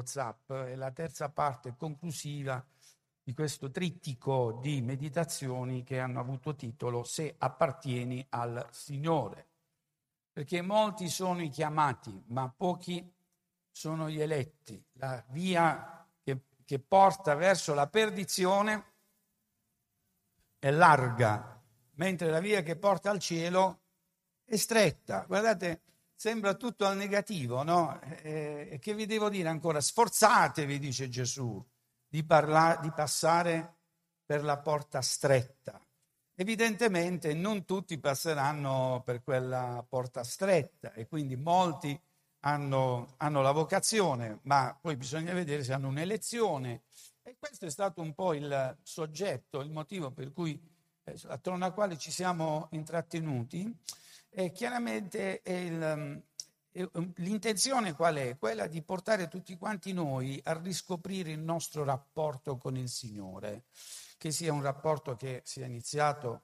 WhatsApp, è la terza parte conclusiva di questo trittico di meditazioni che hanno avuto titolo Se appartieni al Signore. Perché molti sono i chiamati, ma pochi sono gli eletti. La via che, che porta verso la perdizione è larga, mentre la via che porta al cielo è stretta. Guardate, sembra tutto al negativo, no? E che vi devo dire ancora? Sforzatevi, dice Gesù, di, parla- di passare per la porta stretta. Evidentemente non tutti passeranno per quella porta stretta e quindi molti hanno, hanno, la vocazione, ma poi bisogna vedere se hanno un'elezione. E questo è stato un po' il soggetto, il motivo per cui, eh, attorno al quale ci siamo intrattenuti. E chiaramente il, um, l'intenzione qual è? Quella di portare tutti quanti noi a riscoprire il nostro rapporto con il Signore, che sia un rapporto che sia iniziato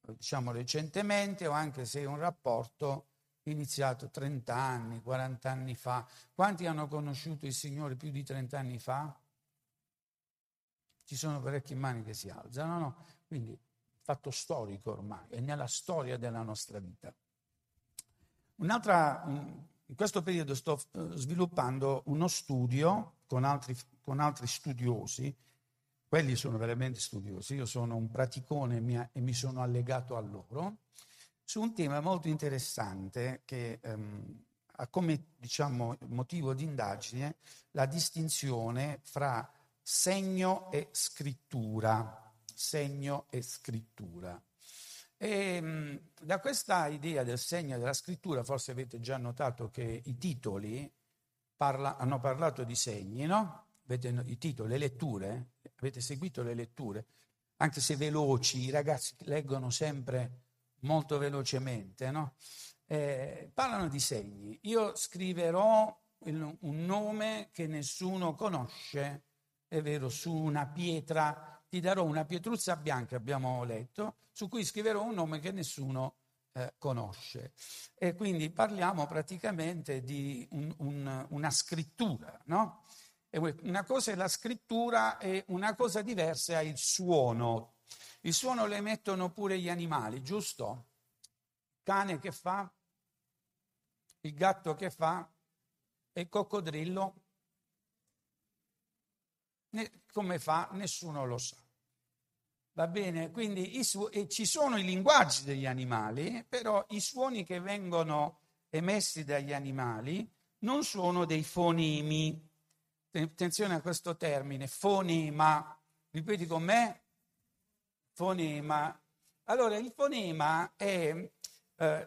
diciamo recentemente o anche se è un rapporto iniziato 30 anni, 40 anni fa. Quanti hanno conosciuto il Signore più di 30 anni fa? Ci sono parecchie mani che si alzano, no? Quindi fatto storico ormai, è nella storia della nostra vita. Un'altra, in questo periodo sto eh, sviluppando uno studio con altri, con altri studiosi, quelli sono veramente studiosi, io sono un praticone e mi sono allegato a loro, su un tema molto interessante che ehm, ha come diciamo, motivo di indagine la distinzione fra segno e scrittura. Segno e scrittura. E, ehm, da questa idea del segno della scrittura, forse avete già notato che i titoli parla, hanno parlato di segni, no? Avete i titoli, le letture, avete seguito le letture, anche se veloci, i ragazzi leggono sempre molto velocemente, no? Eh, parlano di segni. Io scriverò il, un nome che nessuno conosce, è vero, su una pietra ti darò una pietruzza bianca, abbiamo letto, su cui scriverò un nome che nessuno eh, conosce. E quindi parliamo praticamente di un, un, una scrittura, no? Una cosa è la scrittura e una cosa diversa è il suono. Il suono lo emettono pure gli animali, giusto? Il cane che fa, il gatto che fa e il coccodrillo come fa nessuno lo sa. Va bene? Quindi su- ci sono i linguaggi degli animali, però i suoni che vengono emessi dagli animali non sono dei fonemi. Attenzione a questo termine, fonema. Ripeti con me? Fonema. Allora, il fonema è eh,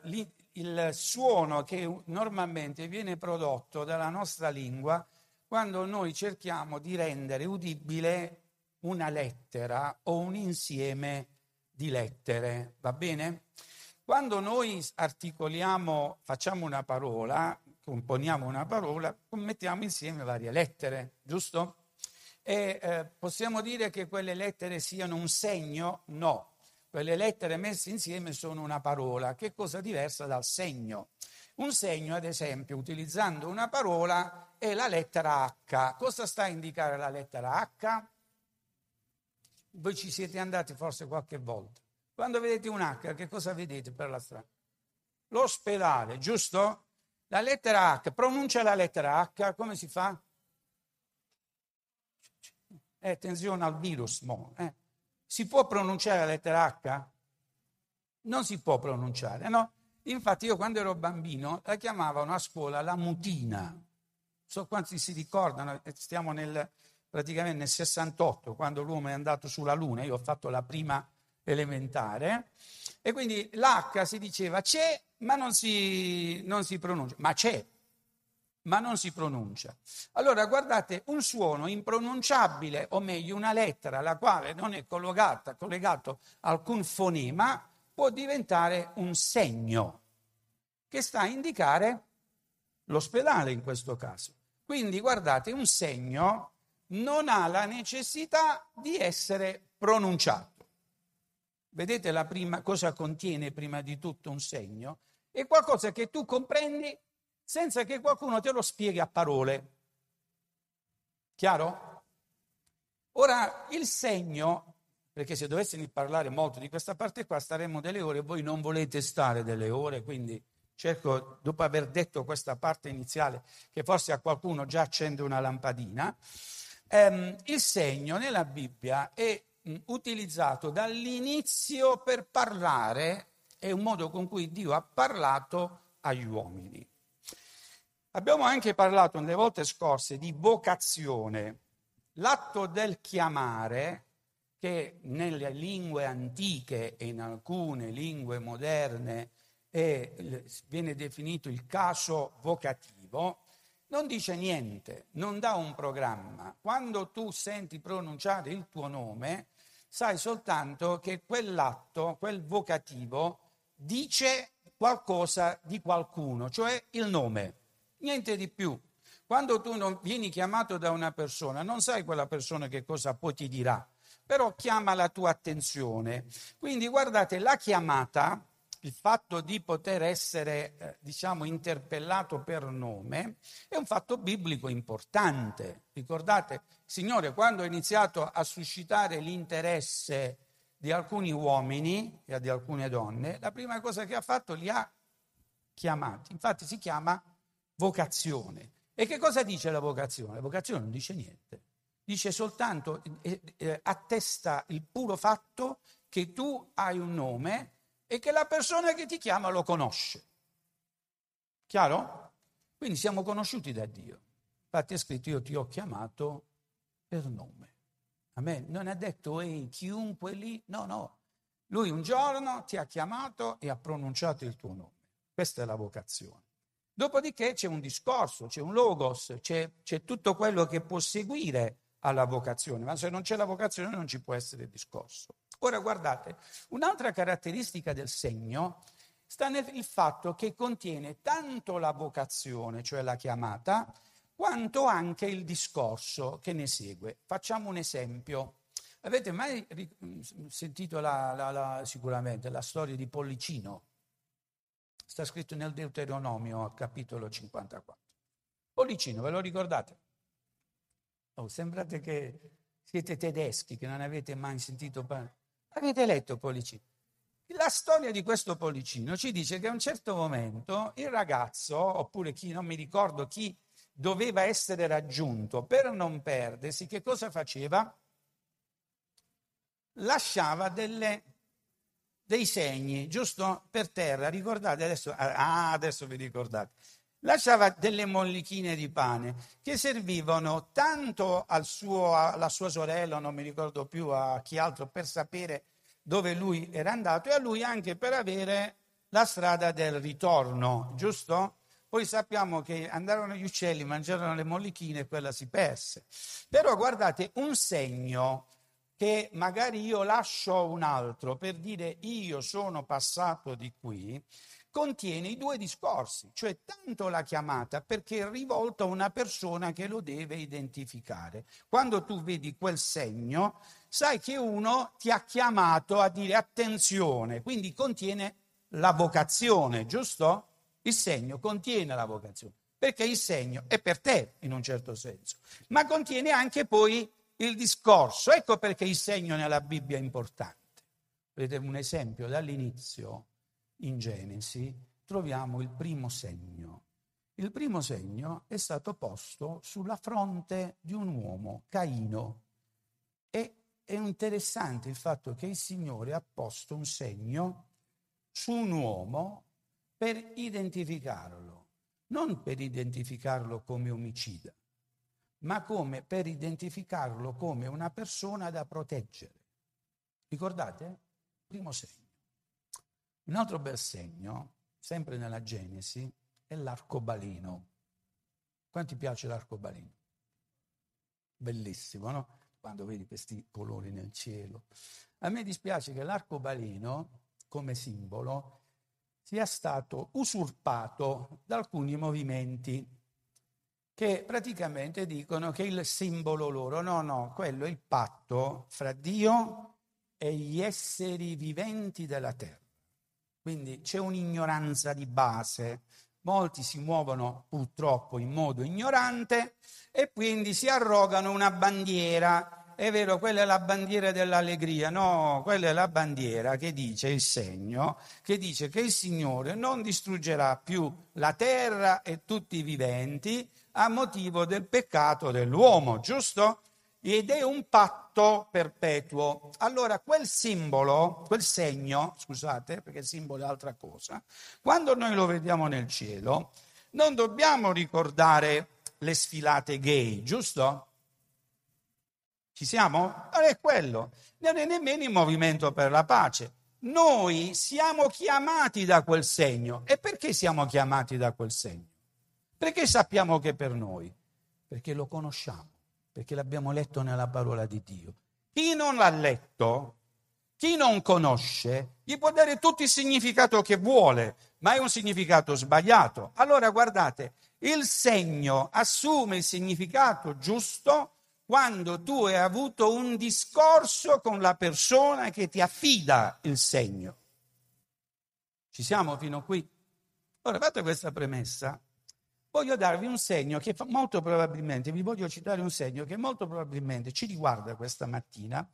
il suono che normalmente viene prodotto dalla nostra lingua quando noi cerchiamo di rendere udibile una lettera o un insieme di lettere, va bene? Quando noi articoliamo, facciamo una parola, componiamo una parola, mettiamo insieme varie lettere, giusto? E eh, possiamo dire che quelle lettere siano un segno? No, quelle lettere messe insieme sono una parola, che cosa diversa dal segno. Un segno, ad esempio, utilizzando una parola, è la lettera H. Cosa sta a indicare la lettera H? Voi ci siete andati forse qualche volta. Quando vedete un H, che cosa vedete per la strada? L'ospedale, giusto? La lettera H, pronuncia la lettera H, come si fa? Eh, attenzione al virus, mo, eh. Si può pronunciare la lettera H? Non si può pronunciare, no? Infatti io quando ero bambino la chiamavano a scuola la mutina. So quanti si ricordano, stiamo nel praticamente nel 68, quando l'uomo è andato sulla Luna, io ho fatto la prima elementare, e quindi l'H si diceva c'è, ma non si, non si pronuncia, ma c'è, ma non si pronuncia. Allora guardate, un suono impronunciabile, o meglio una lettera alla quale non è collegata, collegato alcun fonema, può diventare un segno che sta a indicare l'ospedale in questo caso. Quindi guardate, un segno non ha la necessità di essere pronunciato. Vedete la prima, cosa contiene prima di tutto un segno? È qualcosa che tu comprendi senza che qualcuno te lo spieghi a parole. Chiaro? Ora, il segno, perché se dovessimo parlare molto di questa parte qua, staremmo delle ore, voi non volete stare delle ore, quindi cerco, dopo aver detto questa parte iniziale, che forse a qualcuno già accende una lampadina, ehm, il segno nella Bibbia è mh, utilizzato dall'inizio per parlare, è un modo con cui Dio ha parlato agli uomini. Abbiamo anche parlato nelle volte scorse di vocazione, l'atto del chiamare che nelle lingue antiche e in alcune lingue moderne è, viene definito il caso vocativo, non dice niente, non dà un programma. Quando tu senti pronunciare il tuo nome, sai soltanto che quell'atto, quel vocativo, dice qualcosa di qualcuno, cioè il nome, niente di più. Quando tu non vieni chiamato da una persona, non sai quella persona che cosa poi ti dirà, però chiama la tua attenzione. Quindi guardate, la chiamata il fatto di poter essere, eh, diciamo, interpellato per nome è un fatto biblico importante. Ricordate, Signore quando ha iniziato a suscitare l'interesse di alcuni uomini e di alcune donne, la prima cosa che ha fatto li ha chiamati. Infatti si chiama vocazione. E che cosa dice la vocazione? La vocazione non dice niente. Dice soltanto, eh, eh, attesta il puro fatto che tu hai un nome e che la persona che ti chiama lo conosce. Chiaro? Quindi siamo conosciuti da Dio. Infatti è scritto io ti ho chiamato per nome. A me non ha detto ehi chiunque lì, no, no. Lui un giorno ti ha chiamato e ha pronunciato il tuo nome. Questa è la vocazione. Dopodiché c'è un discorso, c'è un logos, c'è, c'è tutto quello che può seguire alla vocazione, ma se non c'è la vocazione non ci può essere discorso. Ora guardate, un'altra caratteristica del segno sta nel fatto che contiene tanto la vocazione, cioè la chiamata, quanto anche il discorso che ne segue. Facciamo un esempio. Avete mai sentito la, la, la, sicuramente la storia di Pollicino? Sta scritto nel Deuteronomio, capitolo 54. Pollicino, ve lo ricordate? Oh, sembrate che siete tedeschi, che non avete mai sentito parlare. Avete letto Pollicino? La storia di questo Pollicino ci dice che a un certo momento il ragazzo, oppure chi non mi ricordo chi doveva essere raggiunto per non perdersi, che cosa faceva? Lasciava delle, dei segni, giusto per terra. Ricordate adesso? Ah, adesso vi ricordate. Lasciava delle mollichine di pane che servivano tanto al suo, alla sua sorella, non mi ricordo più a chi altro, per sapere dove lui era andato e a lui anche per avere la strada del ritorno, giusto? Poi sappiamo che andarono gli uccelli, mangiarono le mollichine e quella si perse. Però guardate, un segno che magari io lascio un altro per dire io sono passato di qui, contiene i due discorsi, cioè tanto la chiamata perché è rivolto a una persona che lo deve identificare. Quando tu vedi quel segno, sai che uno ti ha chiamato a dire attenzione, quindi contiene la vocazione, giusto? Il segno contiene la vocazione, perché il segno è per te in un certo senso, ma contiene anche poi il discorso. Ecco perché il segno nella Bibbia è importante. Vedete un esempio dall'inizio in Genesi troviamo il primo segno. Il primo segno è stato posto sulla fronte di un uomo, Caino. E è interessante il fatto che il Signore ha posto un segno su un uomo per identificarlo, non per identificarlo come omicida, ma come per identificarlo come una persona da proteggere. Ricordate? Primo segno. Un altro bel segno, sempre nella Genesi, è l'arcobaleno. Quanti piace l'arcobaleno? Bellissimo, no? Quando vedi questi colori nel cielo. A me dispiace che l'arcobaleno, come simbolo, sia stato usurpato da alcuni movimenti che praticamente dicono che il simbolo loro, no, no, quello è il patto fra Dio e gli esseri viventi della terra. Quindi c'è un'ignoranza di base. molti si muovono purtroppo in modo ignorante e quindi si arrogano una bandiera. È vero, quella è la bandiera dell'allegria, no, quella è la bandiera che dice il segno, che dice che il Signore non distruggerà più la terra e tutti i viventi a motivo del peccato dell'uomo, giusto? Ed è un patto perpetuo. Allora, quel simbolo, quel segno, scusate, perché il simbolo è altra cosa, quando noi lo vediamo nel cielo, non dobbiamo ricordare le sfilate gay, giusto? Ci siamo? Non è quello, non è nemmeno il movimento per la pace. Noi siamo chiamati da quel segno. E perché siamo chiamati da quel segno? Perché sappiamo che è per noi? Perché lo conosciamo perché l'abbiamo letto nella parola di Dio. Chi non l'ha letto, chi non conosce, gli può dare tutto il significato che vuole, ma è un significato sbagliato. Allora guardate, il segno assume il significato giusto quando tu hai avuto un discorso con la persona che ti affida il segno. Ci siamo fino qui? Ora, fatta questa premessa, voglio darvi un segno che molto probabilmente, vi voglio citare un segno che molto probabilmente ci riguarda questa mattina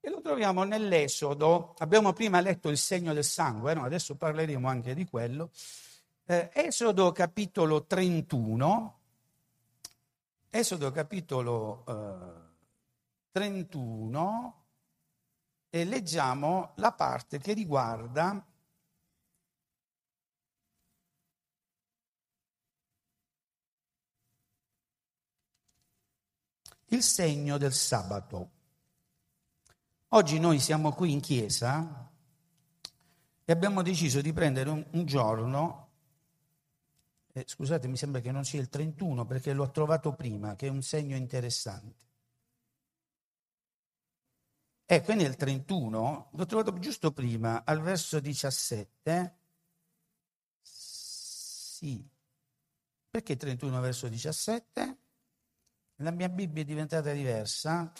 e lo troviamo nell'Esodo. Abbiamo prima letto il segno del sangue, no? adesso parleremo anche di quello. Eh, Esodo capitolo 31. Esodo capitolo eh, 31 e leggiamo la parte che riguarda il segno del sabato. Oggi noi siamo qui in chiesa e abbiamo deciso di prendere un, un giorno, eh, scusate mi sembra che non sia il 31 perché l'ho trovato prima, che è un segno interessante. Eh, quindi il 31, l'ho trovato giusto prima, al verso 17. Sì. Perché 31 verso 17? La mia Bibbia è diventata diversa.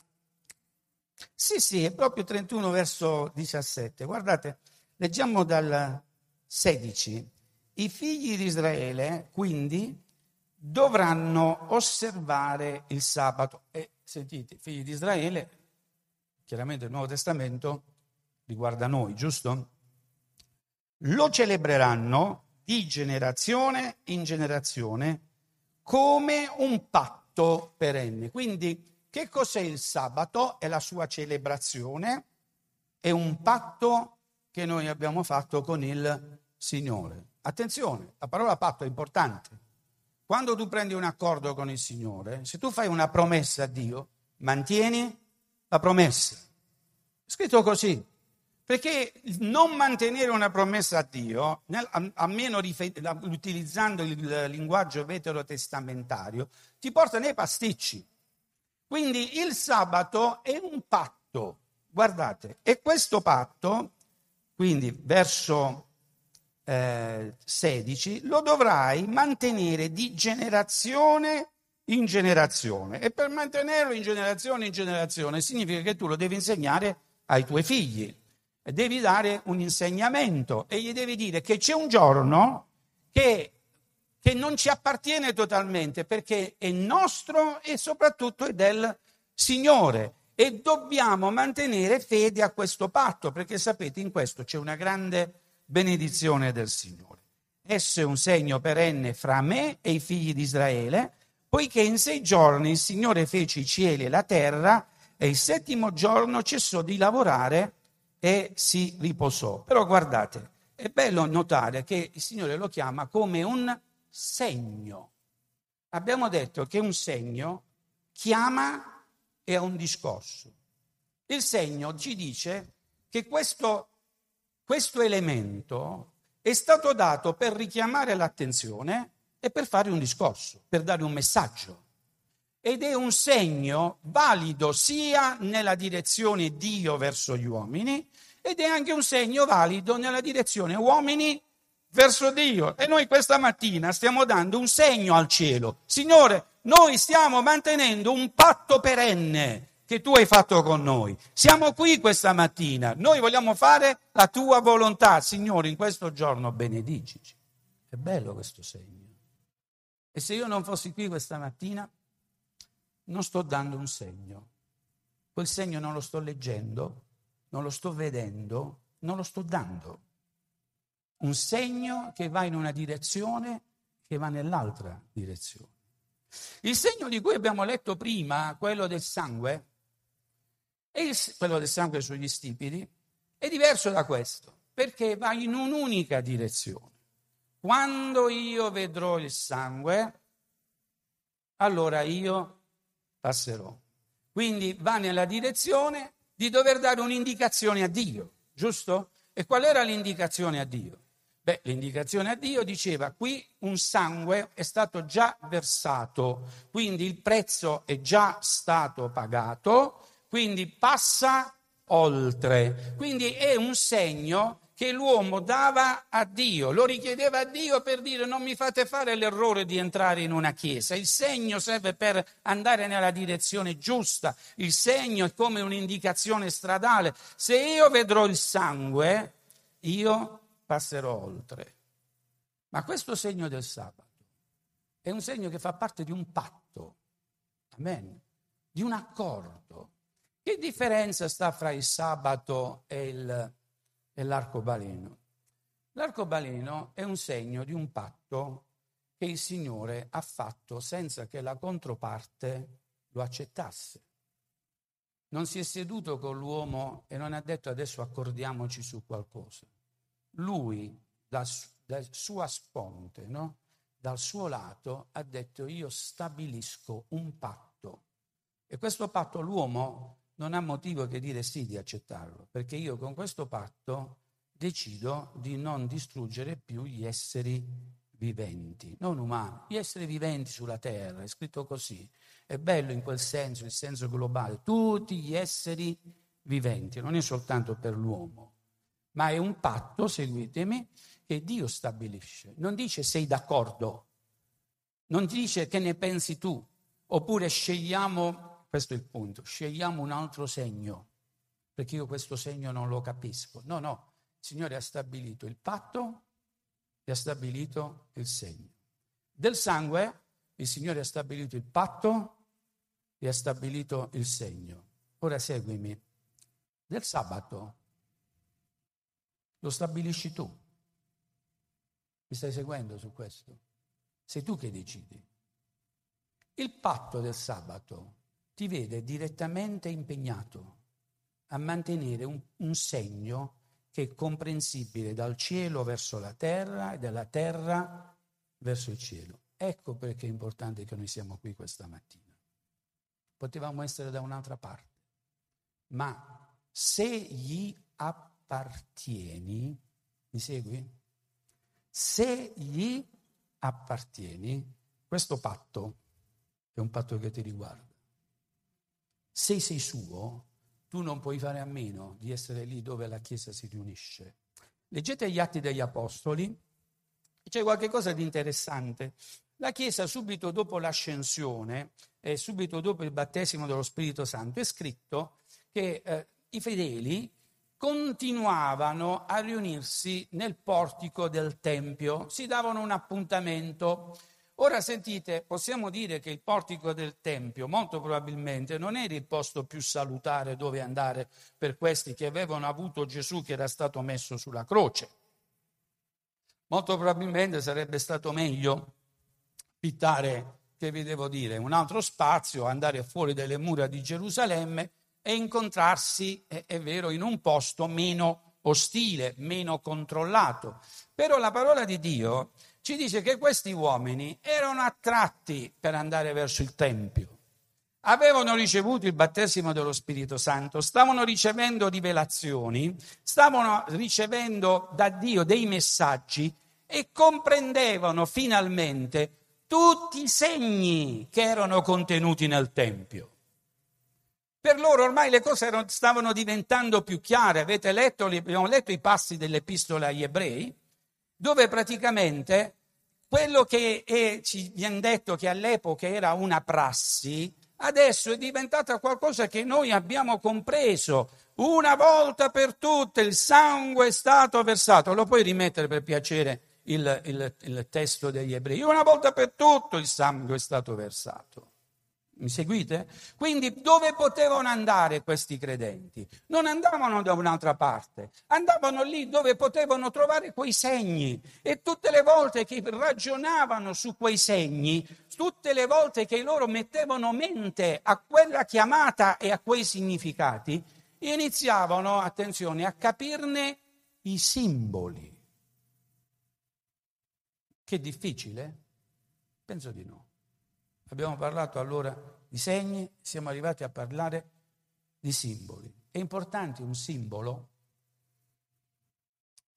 Sì, sì, è proprio 31 verso 17. Guardate, leggiamo dal 16. I figli di Israele, quindi, dovranno osservare il sabato. E sentite, figli di Israele, chiaramente il Nuovo Testamento riguarda noi, giusto? Lo celebreranno di generazione in generazione come un patto patto perenne. Quindi che cos'è il sabato? È la sua celebrazione, è un patto che noi abbiamo fatto con il Signore. Attenzione, la parola patto è importante. Quando tu prendi un accordo con il Signore, se tu fai una promessa a Dio, mantieni la promessa. È scritto così. Perché non mantenere una promessa a Dio, a meno utilizzando il linguaggio veterotestamentario, ti porta nei pasticci. Quindi il sabato è un patto, guardate, e questo patto, quindi verso eh, 16, lo dovrai mantenere di generazione in generazione. E per mantenerlo in generazione in generazione significa che tu lo devi insegnare ai tuoi figli devi dare un insegnamento e gli devi dire che c'è un giorno che, che non ci appartiene totalmente perché è nostro e soprattutto è del Signore e dobbiamo mantenere fede a questo patto perché sapete in questo c'è una grande benedizione del Signore. Esso è un segno perenne fra me e i figli di Israele, poiché in sei giorni il Signore fece i cieli e la terra e il settimo giorno cessò di lavorare e si riposò. Però guardate, è bello notare che il Signore lo chiama come un segno. Abbiamo detto che un segno chiama e ha un discorso. Il segno ci dice che questo, questo elemento è stato dato per richiamare l'attenzione e per fare un discorso, per dare un messaggio. Ed è un segno valido sia nella direzione Dio verso gli uomini ed è anche un segno valido nella direzione uomini verso Dio. E noi questa mattina stiamo dando un segno al cielo. Signore, noi stiamo mantenendo un patto perenne che tu hai fatto con noi. Siamo qui questa mattina, noi vogliamo fare la tua volontà. Signore, in questo giorno benedicici. È bello questo segno. E se io non fossi qui questa mattina, non sto dando un segno. Quel segno non lo sto leggendo, non lo sto vedendo, non lo sto dando. Un segno che va in una direzione, che va nell'altra direzione. Il segno di cui abbiamo letto prima, quello del sangue, il, quello del sangue sugli stipiti, è diverso da questo, perché va in un'unica direzione. Quando io vedrò il sangue, allora io passerò. Quindi va nella direzione di dover dare un'indicazione a Dio, giusto? E qual era l'indicazione a Dio? Beh, l'indicazione a Dio diceva qui un sangue è stato già versato, quindi il prezzo è già stato pagato, quindi passa oltre. Quindi è un segno che l'uomo dava a Dio, lo richiedeva a Dio per dire non mi fate fare l'errore di entrare in una chiesa, il segno serve per andare nella direzione giusta, il segno è come un'indicazione stradale, se io vedrò il sangue, io passerò oltre. Ma questo segno del sabato è un segno che fa parte di un patto, amen, di un accordo. Che differenza sta fra il sabato e il è l'arcobaleno. L'arcobaleno è un segno di un patto che il Signore ha fatto senza che la controparte lo accettasse. Non si è seduto con l'uomo e non ha detto adesso accordiamoci su qualcosa. Lui, da sua sponte, no? dal suo lato, ha detto io stabilisco un patto. E questo patto l'uomo non ha motivo che dire sì di accettarlo, perché io con questo patto decido di non distruggere più gli esseri viventi, non umani, gli esseri viventi sulla terra, è scritto così. È bello in quel senso, il senso globale, tutti gli esseri viventi, non è soltanto per l'uomo, ma è un patto, seguitemi, che Dio stabilisce. Non dice sei d'accordo, non dice che ne pensi tu, oppure scegliamo questo è il punto, scegliamo un altro segno, perché io questo segno non lo capisco. No, no, il Signore ha stabilito il patto e ha stabilito il segno. Del sangue il Signore ha stabilito il patto e ha stabilito il segno. Ora seguimi. Del sabato lo stabilisci tu. Mi stai seguendo su questo? Sei tu che decidi. Il patto del sabato ti vede direttamente impegnato a mantenere un, un segno che è comprensibile dal cielo verso la terra e dalla terra verso il cielo. Ecco perché è importante che noi siamo qui questa mattina. Potevamo essere da un'altra parte, ma se gli appartieni, mi segui? Se gli appartieni, questo patto è un patto che ti riguarda se sei suo, tu non puoi fare a meno di essere lì dove la Chiesa si riunisce. Leggete gli atti degli Apostoli, c'è qualcosa di interessante. La Chiesa subito dopo l'ascensione e subito dopo il battesimo dello Spirito Santo è scritto che eh, i fedeli continuavano a riunirsi nel portico del Tempio, si davano un appuntamento Ora sentite, possiamo dire che il portico del Tempio molto probabilmente non era il posto più salutare dove andare per questi che avevano avuto Gesù che era stato messo sulla croce. Molto probabilmente sarebbe stato meglio pittare, che vi devo dire, un altro spazio, andare fuori dalle mura di Gerusalemme e incontrarsi, è, vero, in un posto meno ostile, meno controllato. Però la parola di Dio ci dice che questi uomini erano attratti per andare verso il Tempio. Avevano ricevuto il battesimo dello Spirito Santo, stavano ricevendo rivelazioni, stavano ricevendo da Dio dei messaggi e comprendevano finalmente tutti i segni che erano contenuti nel Tempio. Per loro ormai le cose erano, stavano diventando più chiare. Avete letto, abbiamo letto i passi dell'epistola agli ebrei, dove praticamente quello che è, ci viene detto che all'epoca era una prassi, adesso è diventata qualcosa che noi abbiamo compreso. Una volta per tutte il sangue è stato versato. Lo puoi rimettere per piacere il, il, il testo degli ebrei. Una volta per tutto il sangue è stato versato. Mi seguite? Quindi dove potevano andare questi credenti? Non andavano da un'altra parte, andavano lì dove potevano trovare quei segni e tutte le volte che ragionavano su quei segni, tutte le volte che loro mettevano mente a quella chiamata e a quei significati, iniziavano, attenzione, a capirne i simboli. Che difficile? Penso di no. Abbiamo parlato allora di segni, siamo arrivati a parlare di simboli. È importante un simbolo.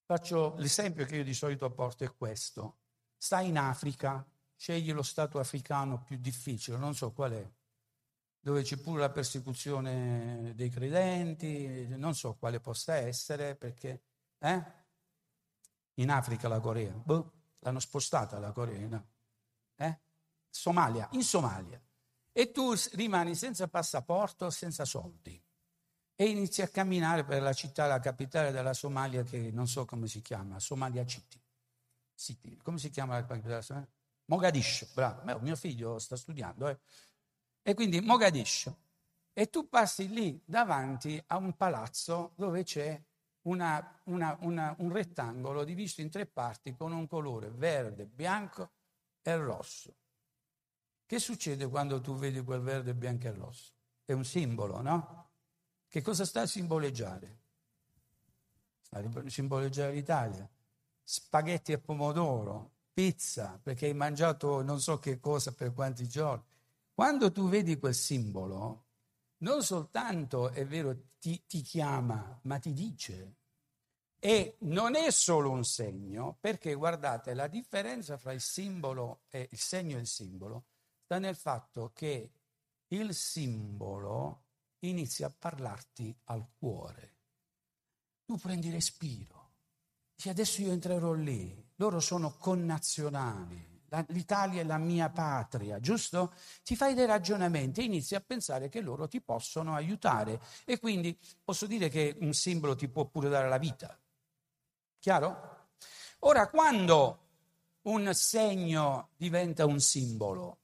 Faccio l'esempio che io di solito porto è questo. Stai in Africa, scegli lo Stato africano più difficile, non so qual è, dove c'è pure la persecuzione dei credenti, non so quale possa essere, perché... Eh? In Africa la Corea, boh, l'hanno spostata la Corea? Eh? Somalia, in Somalia. E tu rimani senza passaporto, senza soldi. E inizi a camminare per la città, la capitale della Somalia, che non so come si chiama, Somalia City. City. Come si chiama la capitale della Somalia? Mogadiscio, bravo. Mio figlio sta studiando. Eh. E quindi Mogadiscio. E tu passi lì davanti a un palazzo dove c'è una, una, una, un rettangolo diviso in tre parti con un colore verde, bianco e rosso. Che succede quando tu vedi quel verde, bianco e rosso? È un simbolo, no? Che cosa sta a simboleggiare? Sta a simboleggiare l'Italia. Spaghetti e pomodoro, pizza, perché hai mangiato non so che cosa per quanti giorni. Quando tu vedi quel simbolo, non soltanto è vero ti, ti chiama, ma ti dice. E non è solo un segno, perché guardate, la differenza fra il simbolo e il segno e il simbolo sta nel fatto che il simbolo inizia a parlarti al cuore. Tu prendi respiro, dici adesso io entrerò lì, loro sono connazionali, l'Italia è la mia patria, giusto? Ti fai dei ragionamenti e inizi a pensare che loro ti possono aiutare e quindi posso dire che un simbolo ti può pure dare la vita. Chiaro? Ora, quando un segno diventa un simbolo,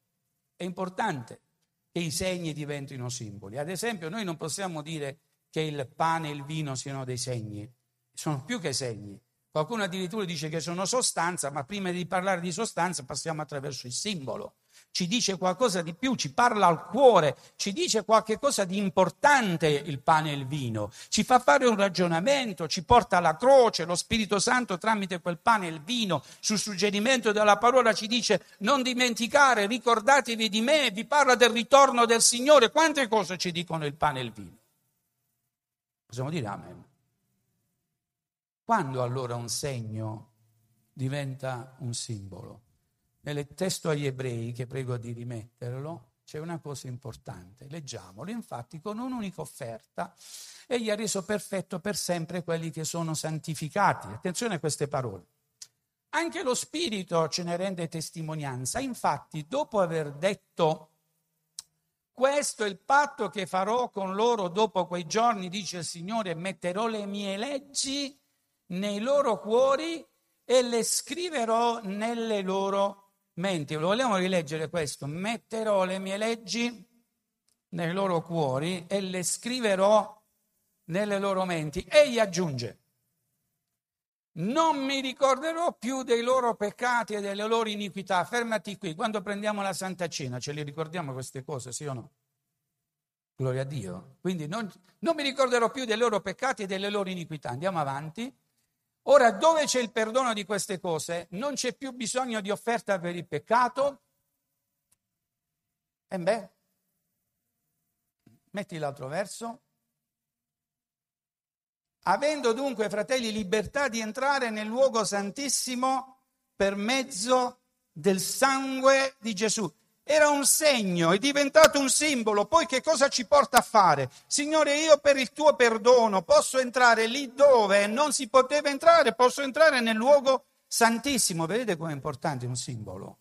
è importante che i segni diventino simboli. Ad esempio, noi non possiamo dire che il pane e il vino siano dei segni, sono più che segni. Qualcuno addirittura dice che sono sostanza, ma prima di parlare di sostanza passiamo attraverso il simbolo ci dice qualcosa di più, ci parla al cuore, ci dice qualcosa di importante il pane e il vino, ci fa fare un ragionamento, ci porta alla croce, lo Spirito Santo tramite quel pane e il vino, sul suggerimento della parola ci dice non dimenticare, ricordatevi di me, vi parla del ritorno del Signore, quante cose ci dicono il pane e il vino? Possiamo dire amen. Quando allora un segno diventa un simbolo? Nel testo agli ebrei, che prego di rimetterlo, c'è una cosa importante. Leggiamolo. Infatti, con un'unica offerta, egli ha reso perfetto per sempre quelli che sono santificati. Attenzione a queste parole. Anche lo Spirito ce ne rende testimonianza. Infatti, dopo aver detto questo è il patto che farò con loro dopo quei giorni, dice il Signore, metterò le mie leggi nei loro cuori e le scriverò nelle loro menti. Lo vogliamo rileggere questo? Metterò le mie leggi nei loro cuori e le scriverò nelle loro menti. Egli aggiunge, non mi ricorderò più dei loro peccati e delle loro iniquità. Fermati qui, quando prendiamo la Santa Cena ce li ricordiamo queste cose, sì o no? Gloria a Dio. Quindi non, non mi ricorderò più dei loro peccati e delle loro iniquità. Andiamo avanti. Ora, dove c'è il perdono di queste cose, non c'è più bisogno di offerta per il peccato. E beh, metti l'altro verso. Avendo dunque, fratelli, libertà di entrare nel luogo santissimo per mezzo del sangue di Gesù era un segno, è diventato un simbolo. Poi che cosa ci porta a fare? Signore, io per il tuo perdono posso entrare lì dove non si poteva entrare, posso entrare nel luogo santissimo. Vedete com'è importante un simbolo?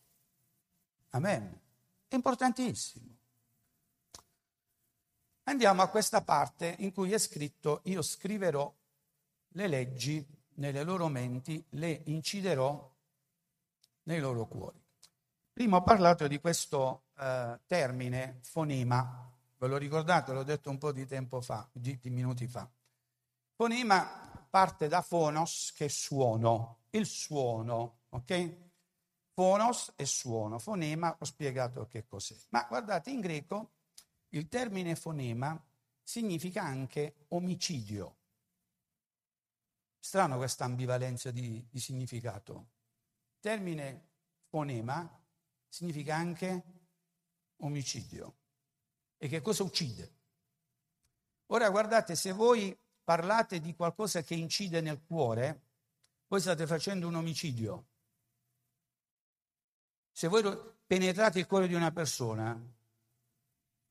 Amen. È importantissimo. Andiamo a questa parte in cui è scritto io scriverò le leggi nelle loro menti, le inciderò nei loro cuori. Prima ho parlato di questo eh, termine fonema, ve lo ricordate? L'ho detto un po' di tempo fa, di, di minuti fa. Fonema parte da fonos, che è suono, il suono, ok? Fonos è suono, fonema ho spiegato che cos'è. Ma guardate, in greco il termine fonema significa anche omicidio. Strano questa ambivalenza di, di significato. Il termine fonema significa anche omicidio. E che cosa uccide? Ora guardate, se voi parlate di qualcosa che incide nel cuore, voi state facendo un omicidio. Se voi penetrate il cuore di una persona,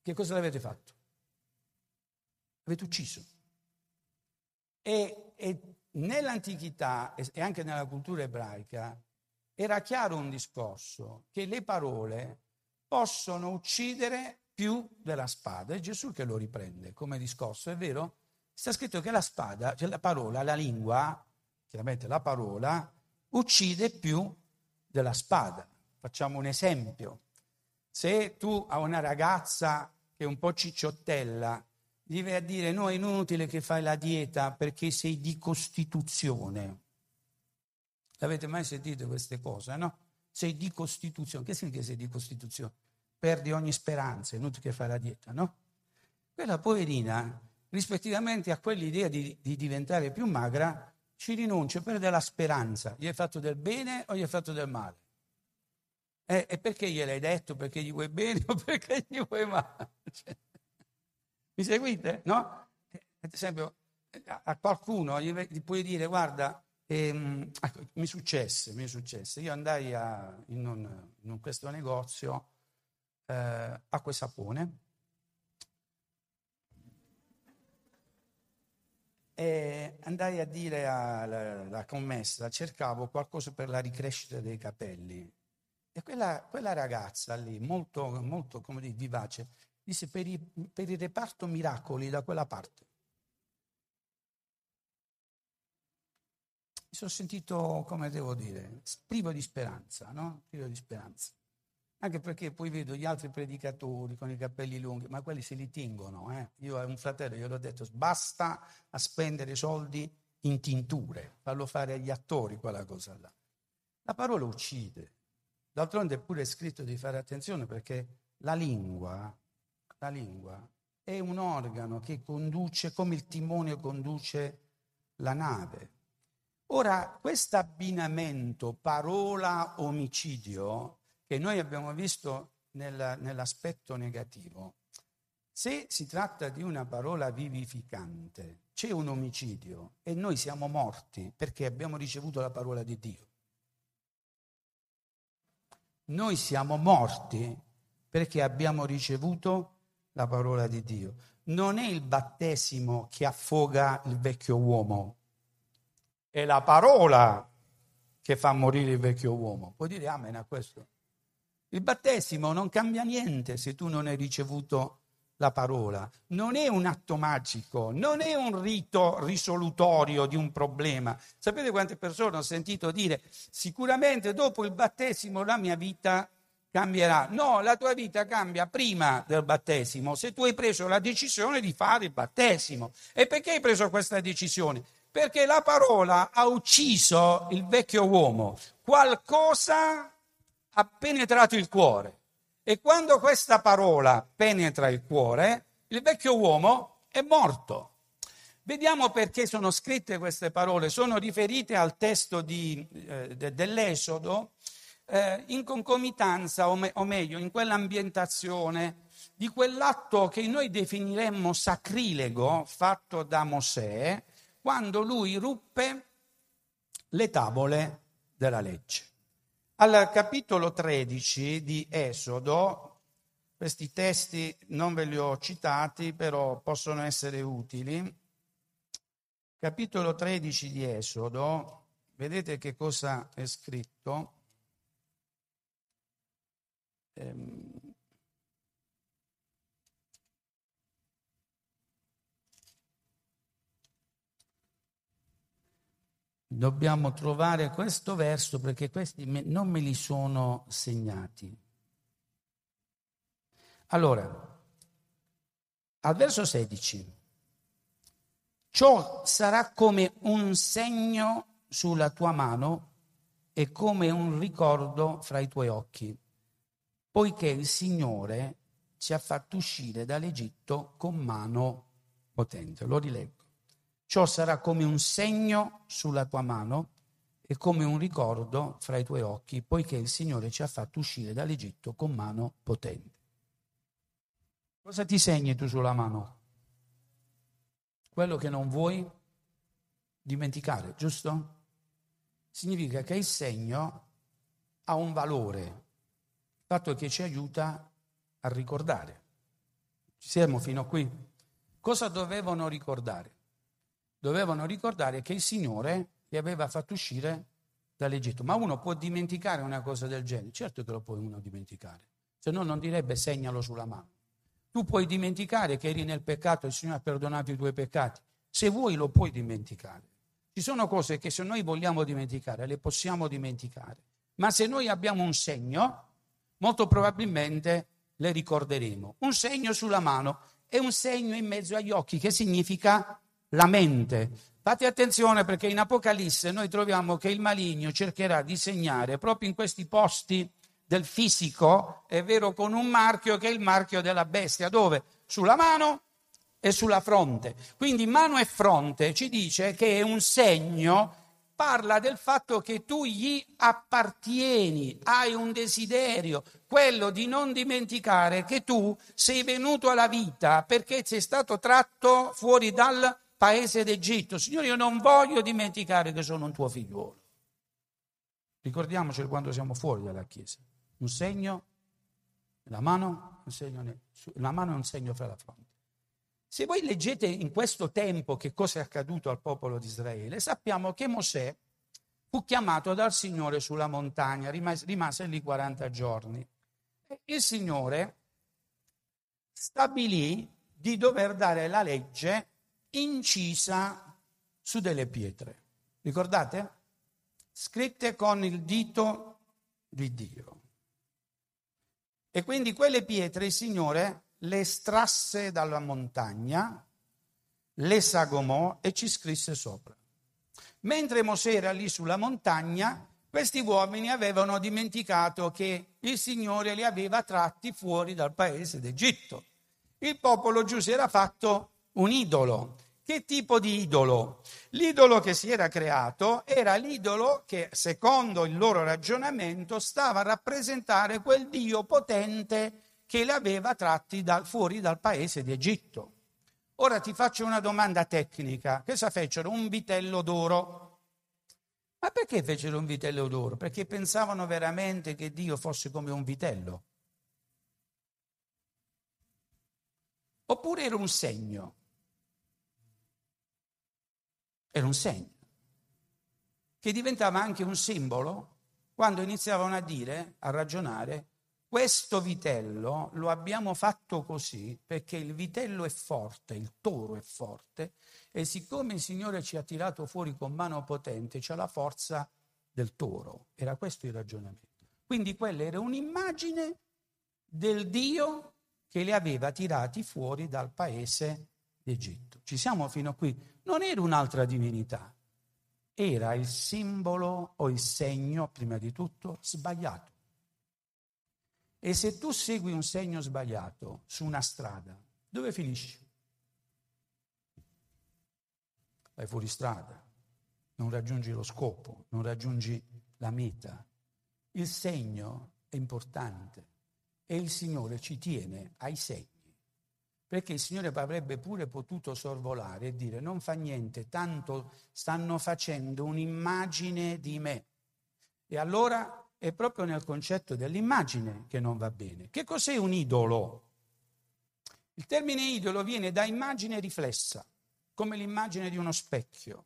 che cosa l'avete fatto? Avete ucciso. E, e nell'antichità e anche nella cultura ebraica era chiaro un discorso che le parole possono uccidere più della spada. È Gesù che lo riprende come discorso, è vero? Sta scritto che la spada, cioè la parola, la lingua, chiaramente la parola, uccide più della spada. Facciamo un esempio. Se tu a una ragazza che è un po' cicciottella gli vai a dire no, è inutile che fai la dieta perché sei di costituzione. L'avete mai sentito queste cose, no? Sei di costituzione. Che significa sei di costituzione? Perdi ogni speranza, è inutile che fai la dieta, no? Quella poverina, rispettivamente a quell'idea di, di diventare più magra, ci rinuncia, perde la speranza. Gli hai fatto del bene o gli hai fatto del male? Eh, e perché gliel'hai detto? Perché gli vuoi bene o perché gli vuoi male? Cioè, mi seguite? No? Ad esempio, a qualcuno gli puoi dire, guarda, ehm, ecco, mi successe, mi successe. Io andai a, in, un, in questo negozio eh, acqua e sapone e andai a dire alla, alla commessa, cercavo qualcosa per la ricrescita dei capelli. E quella, quella ragazza lì, molto, molto come dire, vivace, disse per, i, per il reparto miracoli da quella parte. Mi sono sentito, come devo dire, privo di speranza, no? Privo di speranza. Anche perché poi vedo gli altri predicatori con i capelli lunghi, ma quelli se li tingono. Eh? Io a un fratello gliel'ho detto, basta a spendere soldi in tinture, farlo fare agli attori quella cosa là. La parola uccide. D'altronde è pure scritto di fare attenzione perché la lingua la lingua è un organo che conduce, come il timone conduce la nave. Ora, questo abbinamento parola-omicidio che noi abbiamo visto nel, nell'aspetto negativo, se si tratta di una parola vivificante, c'è un omicidio e noi siamo morti perché abbiamo ricevuto la parola di Dio. Noi siamo morti perché abbiamo ricevuto la parola di Dio. Non è il battesimo che affoga il vecchio uomo, è la parola che fa morire il vecchio uomo. Puoi dire amen a questo? Il battesimo non cambia niente se tu non hai ricevuto la parola. Non è un atto magico, non è un rito risolutorio di un problema. Sapete quante persone ho sentito dire sicuramente dopo il battesimo la mia vita cambierà. No, la tua vita cambia prima del battesimo, se tu hai preso la decisione di fare il battesimo. E perché hai preso questa decisione? Perché la parola ha ucciso il vecchio uomo, qualcosa ha penetrato il cuore. E quando questa parola penetra il cuore, il vecchio uomo è morto. Vediamo perché sono scritte queste parole, sono riferite al testo di, eh, dell'Esodo, eh, in concomitanza, o, me, o meglio, in quell'ambientazione di quell'atto che noi definiremmo sacrilego fatto da Mosè quando lui ruppe le tavole della legge. Al capitolo 13 di Esodo, questi testi non ve li ho citati, però possono essere utili. Capitolo 13 di Esodo, vedete che cosa è scritto? ehm, dobbiamo trovare questo verso perché questi non me li sono segnati. Allora, al verso 16, ciò sarà come un segno sulla tua mano e come un ricordo fra i tuoi occhi, poiché il Signore ci ha fatto uscire dall'Egitto con mano potente. Lo rileggo. Ciò sarà come un segno sulla tua mano e come un ricordo fra i tuoi occhi, poiché il Signore ci ha fatto uscire dall'Egitto con mano potente. Cosa ti segni tu sulla mano? Quello che non vuoi dimenticare, giusto? Significa che il segno ha un valore, il fatto è che ci aiuta a ricordare. Ci siamo fino a qui? Cosa dovevano ricordare? Dovevano ricordare che il Signore li aveva fatto uscire dall'Egitto. Ma uno può dimenticare una cosa del genere? Certo che lo può uno dimenticare, se no non direbbe segnalo sulla mano. Tu puoi dimenticare che eri nel peccato e il Signore ha perdonato i tuoi peccati. Se vuoi lo puoi dimenticare. Ci sono cose che se noi vogliamo dimenticare, le possiamo dimenticare. Ma se noi abbiamo un segno, molto probabilmente le ricorderemo. Un segno sulla mano e un segno in mezzo agli occhi, che significa la mente. Fate attenzione perché in Apocalisse noi troviamo che il maligno cercherà di segnare proprio in questi posti del fisico, è vero, con un marchio che è il marchio della bestia. Dove? Sulla mano e sulla fronte. Quindi mano e fronte ci dice che è un segno, parla del fatto che tu gli appartieni, hai un desiderio, quello di non dimenticare che tu sei venuto alla vita perché sei stato tratto fuori dal paese d'Egitto. Signore, io non voglio dimenticare che sono un tuo figliuolo. Ricordiamoci quando siamo fuori dalla Chiesa. Un segno, la mano, un segno, la mano è un segno fra la fronte. Se voi leggete in questo tempo che cosa è accaduto al popolo di Israele, sappiamo che Mosè fu chiamato dal Signore sulla montagna, rimase, rimase lì 40 giorni. Il Signore stabilì di dover dare la legge incisa su delle pietre. Ricordate? Scritte con il dito di Dio. E quindi quelle pietre il Signore le estrasse dalla montagna, le sagomò e ci scrisse sopra. Mentre Mosè era lì sulla montagna, questi uomini avevano dimenticato che il Signore li aveva tratti fuori dal paese d'Egitto. Il popolo giù si era fatto un idolo che tipo di idolo? L'idolo che si era creato era l'idolo che, secondo il loro ragionamento, stava a rappresentare quel Dio potente che li aveva tratti dal, fuori dal paese di Egitto. Ora ti faccio una domanda tecnica. Cosa fecero? Un vitello d'oro. Ma perché fecero un vitello d'oro? Perché pensavano veramente che Dio fosse come un vitello. Oppure era un segno? Era un segno, che diventava anche un simbolo quando iniziavano a dire, a ragionare, questo vitello lo abbiamo fatto così perché il vitello è forte, il toro è forte e siccome il Signore ci ha tirato fuori con mano potente, c'è la forza del toro. Era questo il ragionamento. Quindi quella era un'immagine del Dio che li aveva tirati fuori dal paese d'Egitto. Ci siamo fino a qui non era un'altra divinità, era il simbolo o il segno, prima di tutto, sbagliato. E se tu segui un segno sbagliato su una strada, dove finisci? Vai fuori strada, non raggiungi lo scopo, non raggiungi la meta. Il segno è importante e il Signore ci tiene ai segni perché il Signore avrebbe pure potuto sorvolare e dire non fa niente, tanto stanno facendo un'immagine di me. E allora è proprio nel concetto dell'immagine che non va bene. Che cos'è un idolo? Il termine idolo viene da immagine riflessa, come l'immagine di uno specchio,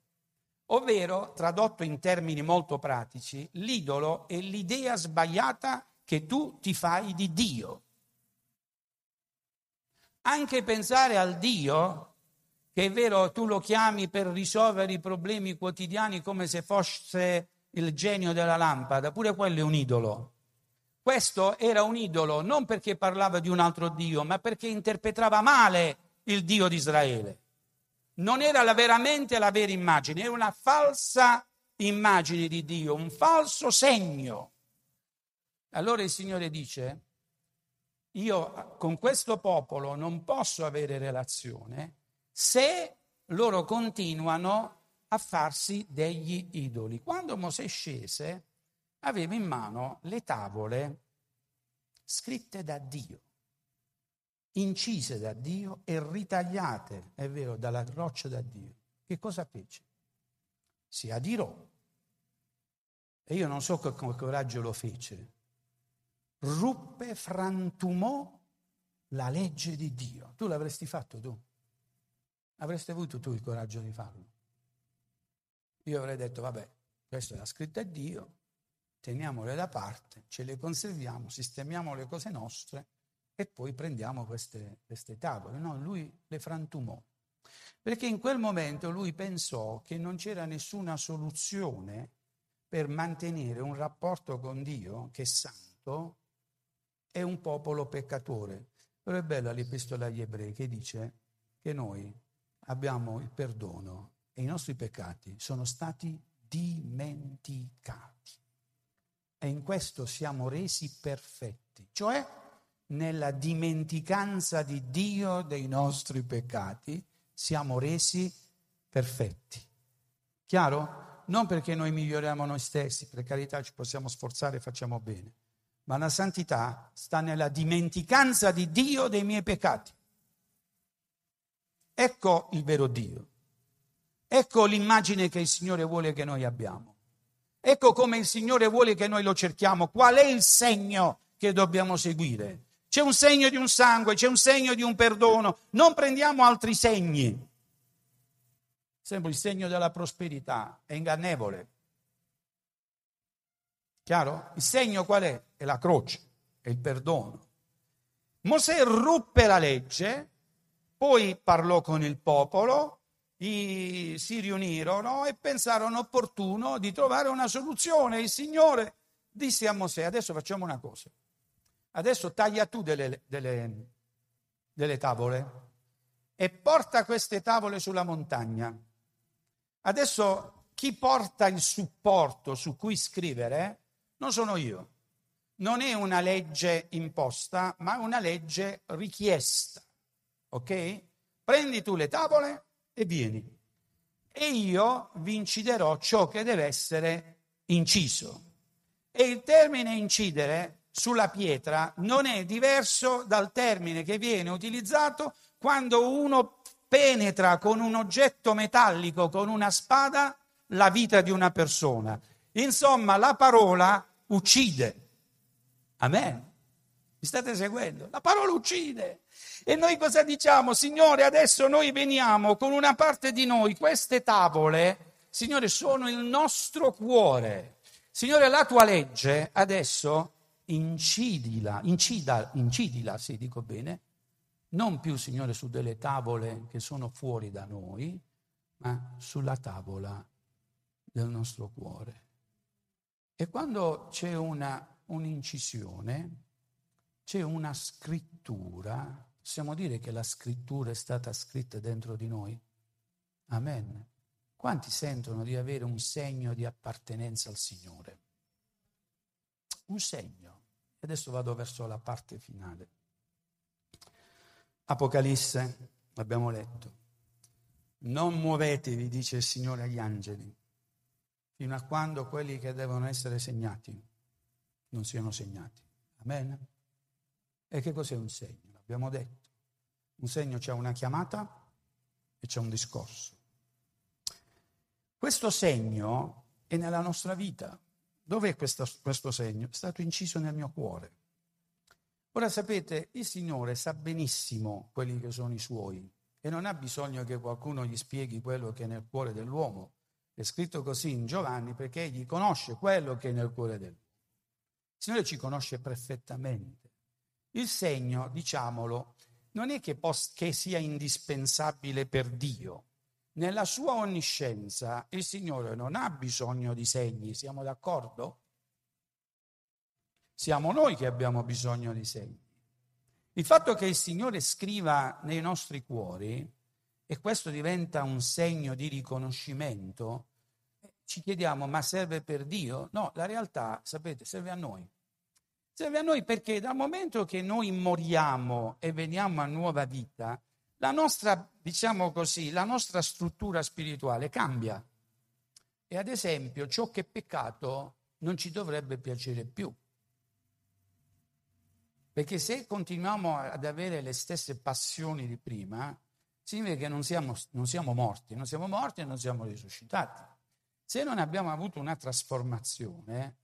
ovvero, tradotto in termini molto pratici, l'idolo è l'idea sbagliata che tu ti fai di Dio. Anche pensare al Dio che è vero tu lo chiami per risolvere i problemi quotidiani come se fosse il genio della lampada, pure quello è un idolo. Questo era un idolo non perché parlava di un altro Dio, ma perché interpretava male il Dio di Israele. Non era la, veramente la vera immagine, era una falsa immagine di Dio, un falso segno. Allora il Signore dice, io con questo popolo non posso avere relazione se loro continuano a farsi degli idoli. Quando Mosè scese, aveva in mano le tavole scritte da Dio, incise da Dio e ritagliate, è vero, dalla roccia da Dio. Che cosa fece? Si adirò. E io non so con che coraggio lo fece. Ruppe, frantumò la legge di Dio. Tu l'avresti fatto tu? Avresti avuto tu il coraggio di farlo? Io avrei detto, vabbè, questa è la scritta di Dio, teniamole da parte, ce le conserviamo, sistemiamo le cose nostre e poi prendiamo queste, queste tavole. No, lui le frantumò. Perché in quel momento lui pensò che non c'era nessuna soluzione per mantenere un rapporto con Dio che è santo e un popolo peccatore. Però è bella l'epistola agli ebrei che dice che noi abbiamo il perdono e i nostri peccati sono stati dimenticati. E in questo siamo resi perfetti, cioè nella dimenticanza di Dio dei nostri peccati siamo resi perfetti. Chiaro? Non perché noi miglioriamo noi stessi, per carità ci possiamo sforzare e facciamo bene, ma la santità sta nella dimenticanza di Dio dei miei peccati. Ecco il vero Dio. Ecco l'immagine che il Signore vuole che noi abbiamo. Ecco come il Signore vuole che noi lo cerchiamo. Qual è il segno che dobbiamo seguire? C'è un segno di un sangue, c'è un segno di un perdono. Non prendiamo altri segni. Sempre il segno della prosperità è ingannevole. Chiaro? Il segno qual è? È la croce, è il perdono. Mosè ruppe la legge, poi parlò con il popolo i, si riunirono e pensarono opportuno di trovare una soluzione. Il Signore disse a Mosè, adesso facciamo una cosa, adesso taglia tu delle, delle, delle tavole e porta queste tavole sulla montagna. Adesso chi porta il supporto su cui scrivere non sono io. Non è una legge imposta, ma una legge richiesta. Ok? Prendi tu le tavole e vieni. E io vi inciderò ciò che deve essere inciso. E il termine incidere sulla pietra non è diverso dal termine che viene utilizzato quando uno penetra con un oggetto metallico, con una spada, la vita di una persona. Insomma, la parola uccide. Amen. Mi state seguendo? La parola uccide. E noi cosa diciamo? Signore, adesso noi veniamo con una parte di noi, queste tavole, Signore, sono il nostro cuore. Signore, la tua legge adesso incidila, incida, incidila, se dico bene, non più, Signore, su delle tavole che sono fuori da noi, ma sulla tavola del nostro cuore. E quando c'è una, un'incisione, c'è una scrittura Possiamo dire che la scrittura è stata scritta dentro di noi? Amen. Quanti sentono di avere un segno di appartenenza al Signore? Un segno. E adesso vado verso la parte finale. Apocalisse, abbiamo letto. Non muovetevi, dice il Signore agli angeli, fino a quando quelli che devono essere segnati non siano segnati. Amen. E che cos'è un segno? Abbiamo detto, un segno c'è una chiamata e c'è un discorso. Questo segno è nella nostra vita. Dov'è questo, questo segno? È stato inciso nel mio cuore. Ora sapete, il Signore sa benissimo quelli che sono i suoi e non ha bisogno che qualcuno gli spieghi quello che è nel cuore dell'uomo. È scritto così in Giovanni perché egli conosce quello che è nel cuore dell'uomo. Signore ci conosce perfettamente. Il segno, diciamolo, non è che, pos- che sia indispensabile per Dio. Nella sua onniscienza il Signore non ha bisogno di segni, siamo d'accordo? Siamo noi che abbiamo bisogno di segni. Il fatto che il Signore scriva nei nostri cuori e questo diventa un segno di riconoscimento, ci chiediamo ma serve per Dio? No, la realtà, sapete, serve a noi. Serve a noi perché dal momento che noi moriamo e veniamo a nuova vita, la nostra, diciamo così, la nostra struttura spirituale cambia. E ad esempio ciò che è peccato non ci dovrebbe piacere più. Perché se continuiamo ad avere le stesse passioni di prima, significa che non siamo, non siamo morti, non siamo morti e non siamo risuscitati. Se non abbiamo avuto una trasformazione,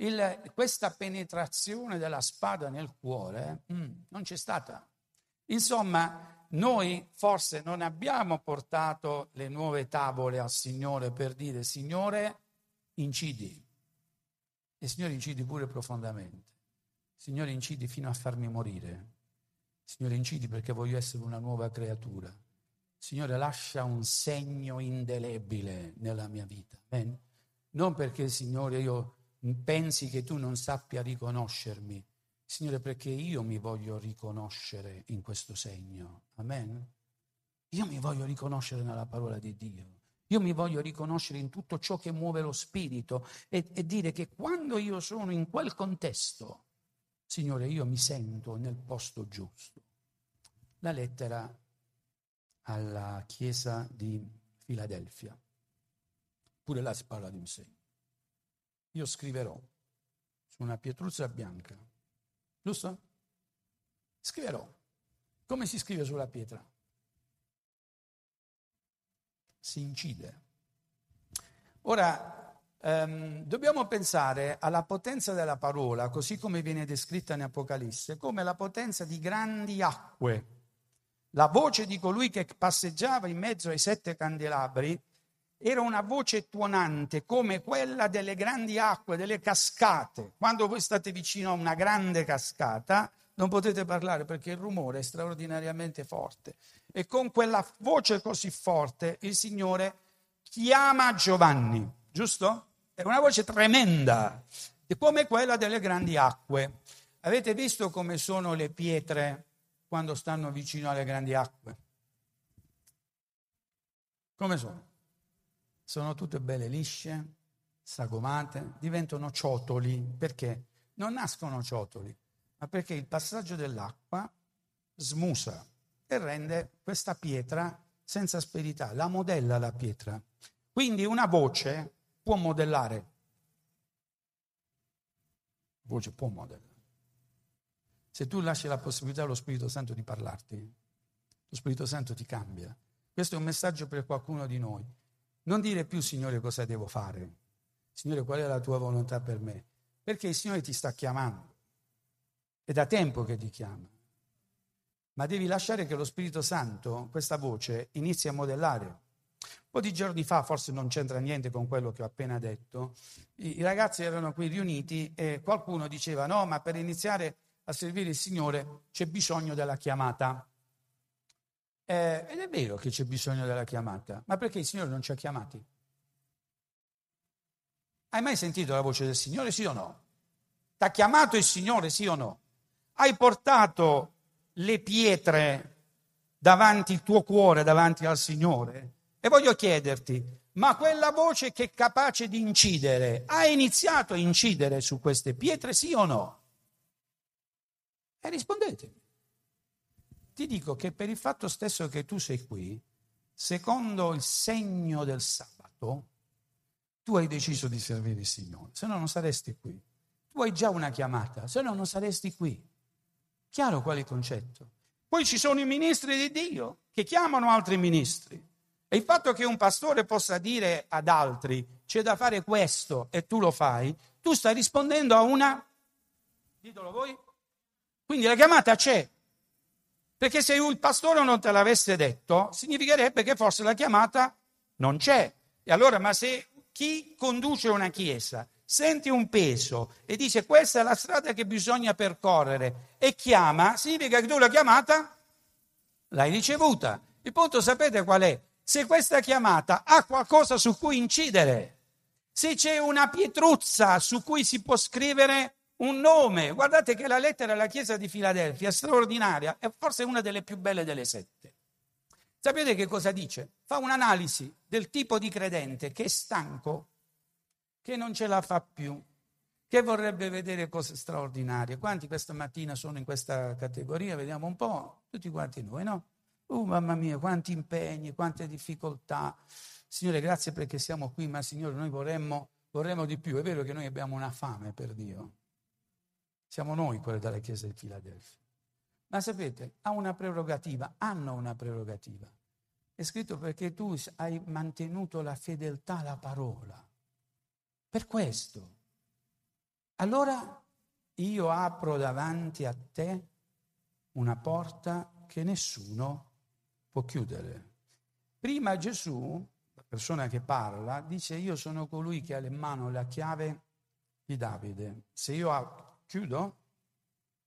il, questa penetrazione della spada nel cuore mm, non c'è stata. Insomma, noi forse non abbiamo portato le nuove tavole al Signore per dire Signore, incidi. E Signore incidi pure profondamente. Signore incidi fino a farmi morire. Signore incidi perché voglio essere una nuova creatura. Signore lascia un segno indelebile nella mia vita. Amen? Non perché Signore io pensi che tu non sappia riconoscermi, Signore, perché io mi voglio riconoscere in questo segno. Amen? Io mi voglio riconoscere nella parola di Dio. Io mi voglio riconoscere in tutto ciò che muove lo spirito e, e dire che quando io sono in quel contesto, Signore, io mi sento nel posto giusto. La lettera alla chiesa di Filadelfia. Pure là si parla di un segno io scriverò su una pietruzza bianca, giusto? Scriverò. Come si scrive sulla pietra? Si incide. Ora, ehm, dobbiamo pensare alla potenza della parola, così come viene descritta in Apocalisse, come la potenza di grandi acque. La voce di colui che passeggiava in mezzo ai sette candelabri era una voce tuonante come quella delle grandi acque, delle cascate. Quando voi state vicino a una grande cascata non potete parlare perché il rumore è straordinariamente forte. E con quella voce così forte il Signore chiama Giovanni, giusto? È una voce tremenda, come quella delle grandi acque. Avete visto come sono le pietre quando stanno vicino alle grandi acque? Come sono? sono tutte belle lisce, sagomate, diventano ciotoli. Perché? Non nascono ciotoli, ma perché il passaggio dell'acqua smusa e rende questa pietra senza asperità, la modella la pietra. Quindi una voce può modellare. Voce può modellare. Se tu lasci la possibilità allo Spirito Santo di parlarti, lo Spirito Santo ti cambia. Questo è un messaggio per qualcuno di noi. Non dire più, Signore, cosa devo fare. Signore, qual è la tua volontà per me? Perché il Signore ti sta chiamando. È da tempo che ti chiama. Ma devi lasciare che lo Spirito Santo, questa voce, inizi a modellare. Un po' di giorni fa, forse non c'entra niente con quello che ho appena detto, i ragazzi erano qui riuniti e qualcuno diceva no, ma per iniziare a servire il Signore c'è bisogno della chiamata. Eh, ed è vero che c'è bisogno della chiamata, ma perché il Signore non ci ha chiamati? Hai mai sentito la voce del Signore, sì o no? Ti ha chiamato il Signore, sì o no? Hai portato le pietre davanti il tuo cuore, davanti al Signore? E voglio chiederti, ma quella voce che è capace di incidere, ha iniziato a incidere su queste pietre, sì o no? E rispondetemi ti dico che per il fatto stesso che tu sei qui, secondo il segno del sabato, tu hai deciso di servire il Signore, se no non saresti qui. Tu hai già una chiamata, se no non saresti qui. Chiaro qual è il concetto? Poi ci sono i ministri di Dio che chiamano altri ministri. E il fatto che un pastore possa dire ad altri c'è da fare questo e tu lo fai, tu stai rispondendo a una... Ditelo voi. Quindi la chiamata c'è, perché se il pastore non te l'avesse detto, significherebbe che forse la chiamata non c'è. E allora, ma se chi conduce una chiesa sente un peso e dice questa è la strada che bisogna percorrere e chiama, significa che tu la chiamata l'hai ricevuta. Il punto sapete qual è? Se questa chiamata ha qualcosa su cui incidere, se c'è una pietruzza su cui si può scrivere un nome. Guardate che la lettera alla Chiesa di Filadelfia è straordinaria, è forse una delle più belle delle sette. Sapete che cosa dice? Fa un'analisi del tipo di credente che è stanco, che non ce la fa più, che vorrebbe vedere cose straordinarie. Quanti questa mattina sono in questa categoria? Vediamo un po', tutti quanti noi, no? Oh mamma mia, quanti impegni, quante difficoltà. Signore, grazie perché siamo qui, ma Signore, noi vorremmo, vorremmo di più. È vero che noi abbiamo una fame per Dio. Siamo noi quelli della Chiesa di Filadelfia. Ma sapete, ha una prerogativa, hanno una prerogativa. È scritto perché tu hai mantenuto la fedeltà alla parola. Per questo. Allora io apro davanti a te una porta che nessuno può chiudere. Prima Gesù, la persona che parla, dice io sono colui che ha in mano la chiave di Davide. Se io chiudo,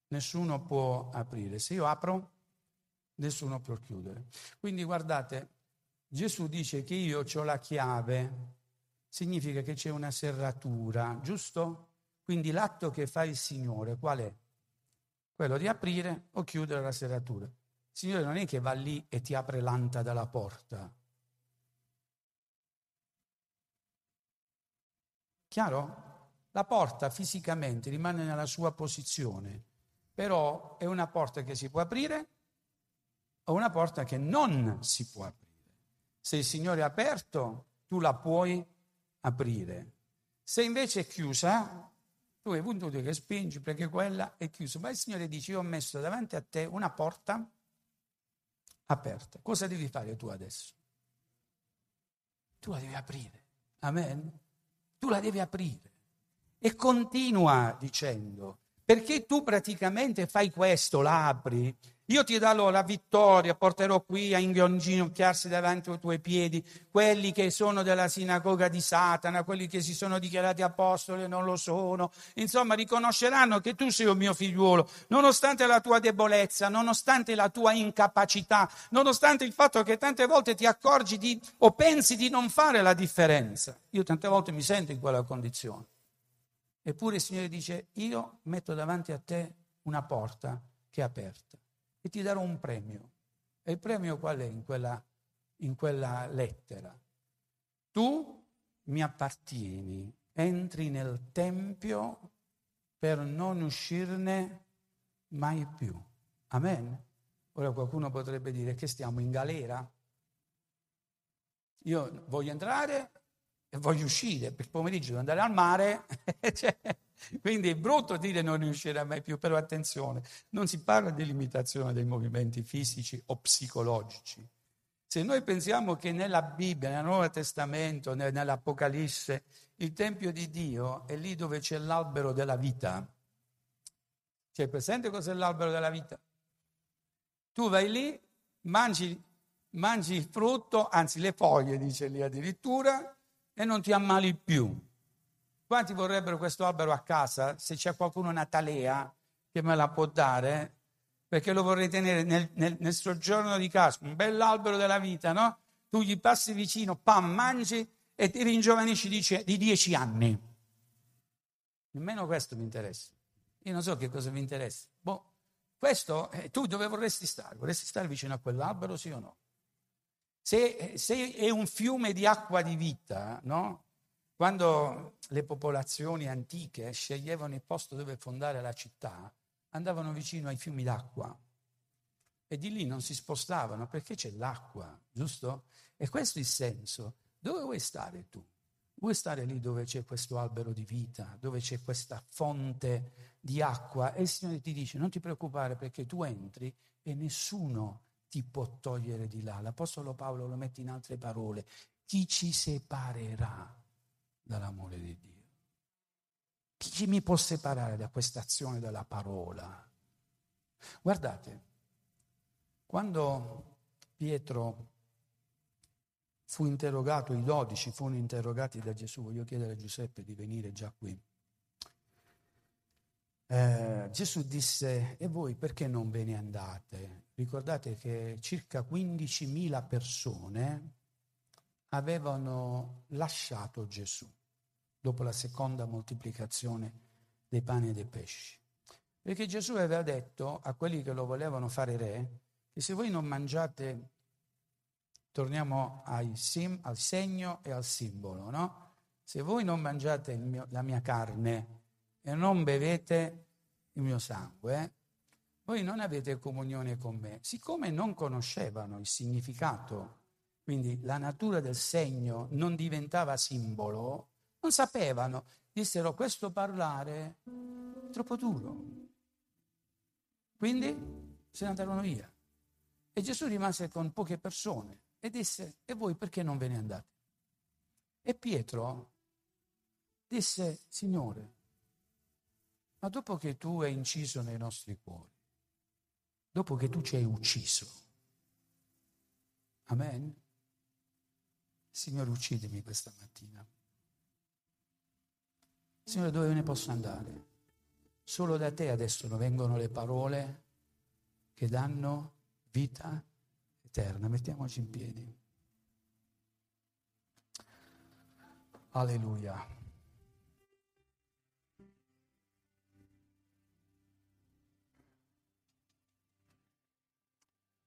nessuno può aprire. Se io apro, nessuno può chiudere. Quindi guardate, Gesù dice che io ho la chiave, significa che c'è una serratura, giusto? Quindi l'atto che fa il Signore qual è? Quello di aprire o chiudere la serratura. Il Signore non è che va lì e ti apre l'anta dalla porta. Chiaro? La porta fisicamente rimane nella sua posizione, però è una porta che si può aprire o una porta che non si può aprire. Se il Signore è aperto, tu la puoi aprire. Se invece è chiusa, tu hai punto che spingi perché quella è chiusa. Ma il Signore dice, io ho messo davanti a te una porta aperta. Cosa devi fare tu adesso? Tu la devi aprire. Amen? Tu la devi aprire. E continua dicendo, perché tu praticamente fai questo, la apri, io ti darò la vittoria, porterò qui a inginocchiarsi davanti ai tuoi piedi quelli che sono della sinagoga di Satana, quelli che si sono dichiarati apostoli e non lo sono. Insomma, riconosceranno che tu sei un mio figliuolo, nonostante la tua debolezza, nonostante la tua incapacità, nonostante il fatto che tante volte ti accorgi di, o pensi di non fare la differenza. Io tante volte mi sento in quella condizione. Eppure il Signore dice, io metto davanti a te una porta che è aperta e ti darò un premio. E il premio qual è in quella, in quella lettera? Tu mi appartieni, entri nel Tempio per non uscirne mai più. Amen. Ora qualcuno potrebbe dire che stiamo in galera. Io voglio entrare e voglio uscire, per pomeriggio devo andare al mare, cioè, quindi è brutto dire non riuscirà mai più, però attenzione, non si parla di limitazione dei movimenti fisici o psicologici. Se noi pensiamo che nella Bibbia, nel Nuovo Testamento, nell'Apocalisse, il Tempio di Dio è lì dove c'è l'albero della vita, c'è presente cos'è l'albero della vita? Tu vai lì, mangi, mangi il frutto, anzi le foglie, dice lì addirittura, e non ti ammali più. Quanti vorrebbero questo albero a casa? Se c'è qualcuno natalea che me la può dare, perché lo vorrei tenere nel, nel, nel soggiorno di casa, un bell'albero della vita, no? Tu gli passi vicino, pam, mangi e ti ringiovanisci di, di dieci anni. Nemmeno questo mi interessa. Io non so che cosa mi interessa. Boh, questo, eh, tu dove vorresti stare? Vorresti stare vicino a quell'albero, sì o no? Se, se è un fiume di acqua di vita, no? Quando le popolazioni antiche sceglievano il posto dove fondare la città, andavano vicino ai fiumi d'acqua e di lì non si spostavano perché c'è l'acqua, giusto? E questo è il senso. Dove vuoi stare tu? Vuoi stare lì dove c'è questo albero di vita, dove c'è questa fonte di acqua? E il Signore ti dice: Non ti preoccupare perché tu entri e nessuno ti può togliere di là. L'Apostolo Paolo lo mette in altre parole. Chi ci separerà dall'amore di Dio? Chi mi può separare da questa azione della parola? Guardate, quando Pietro fu interrogato, i dodici furono interrogati da Gesù, voglio chiedere a Giuseppe di venire già qui. Eh, Gesù disse, e voi perché non ve ne andate? Ricordate che circa 15.000 persone avevano lasciato Gesù dopo la seconda moltiplicazione dei pani e dei pesci. Perché Gesù aveva detto a quelli che lo volevano fare re che se voi non mangiate, torniamo sim, al segno e al simbolo, no? Se voi non mangiate mio, la mia carne e non bevete il mio sangue, voi non avete comunione con me. Siccome non conoscevano il significato, quindi la natura del segno non diventava simbolo, non sapevano, dissero questo parlare è troppo duro. Quindi se ne andarono via. E Gesù rimase con poche persone e disse, e voi perché non ve ne andate? E Pietro disse, Signore, ma dopo che tu hai inciso nei nostri cuori, dopo che tu ci hai ucciso, amen? Signore, uccidimi questa mattina. Signore, dove ne posso andare? Solo da te adesso vengono le parole che danno vita eterna. Mettiamoci in piedi. Alleluia.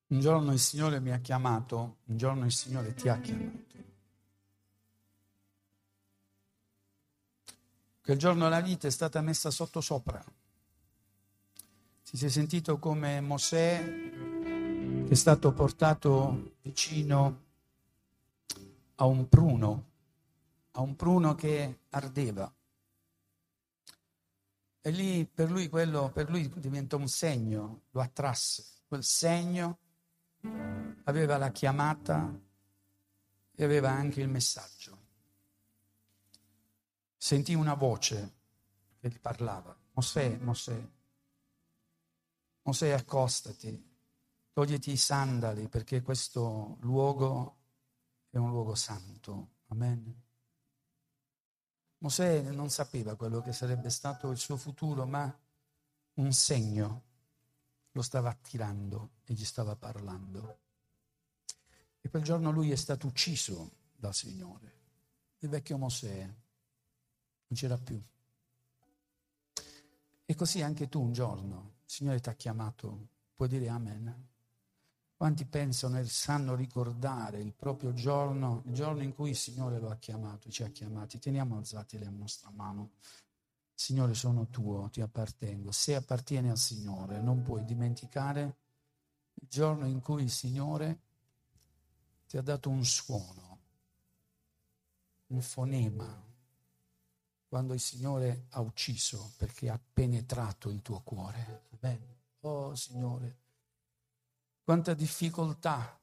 Un giorno il Signore mi ha chiamato, un giorno il Signore ti ha chiamato. Quel giorno la vita è stata messa sotto sopra. Ti sei sentito come Mosè che è stato portato vicino a un pruno, a un pruno che ardeva. E lì per lui quello per lui diventò un segno, lo attrasse. Quel segno aveva la chiamata e aveva anche il messaggio. Sentì una voce che gli parlava. Mosè, Mosè, Mosè accostati, togliti i sandali perché questo luogo è un luogo santo. Amen. Mosè non sapeva quello che sarebbe stato il suo futuro, ma un segno lo stava attirando e gli stava parlando. E quel giorno lui è stato ucciso dal Signore. Il vecchio Mosè non c'era più. E così anche tu un giorno, il Signore ti ha chiamato, puoi dire amen. Quanti pensano e sanno ricordare il proprio giorno, il giorno in cui il Signore lo ha chiamato, ci ha chiamati? Teniamo alzati la nostra mano. Signore, sono tuo, ti appartengo. Se appartieni al Signore, non puoi dimenticare il giorno in cui il Signore ti ha dato un suono, un fonema, quando il Signore ha ucciso perché ha penetrato il tuo cuore. Amen. Oh Signore, quanta difficoltà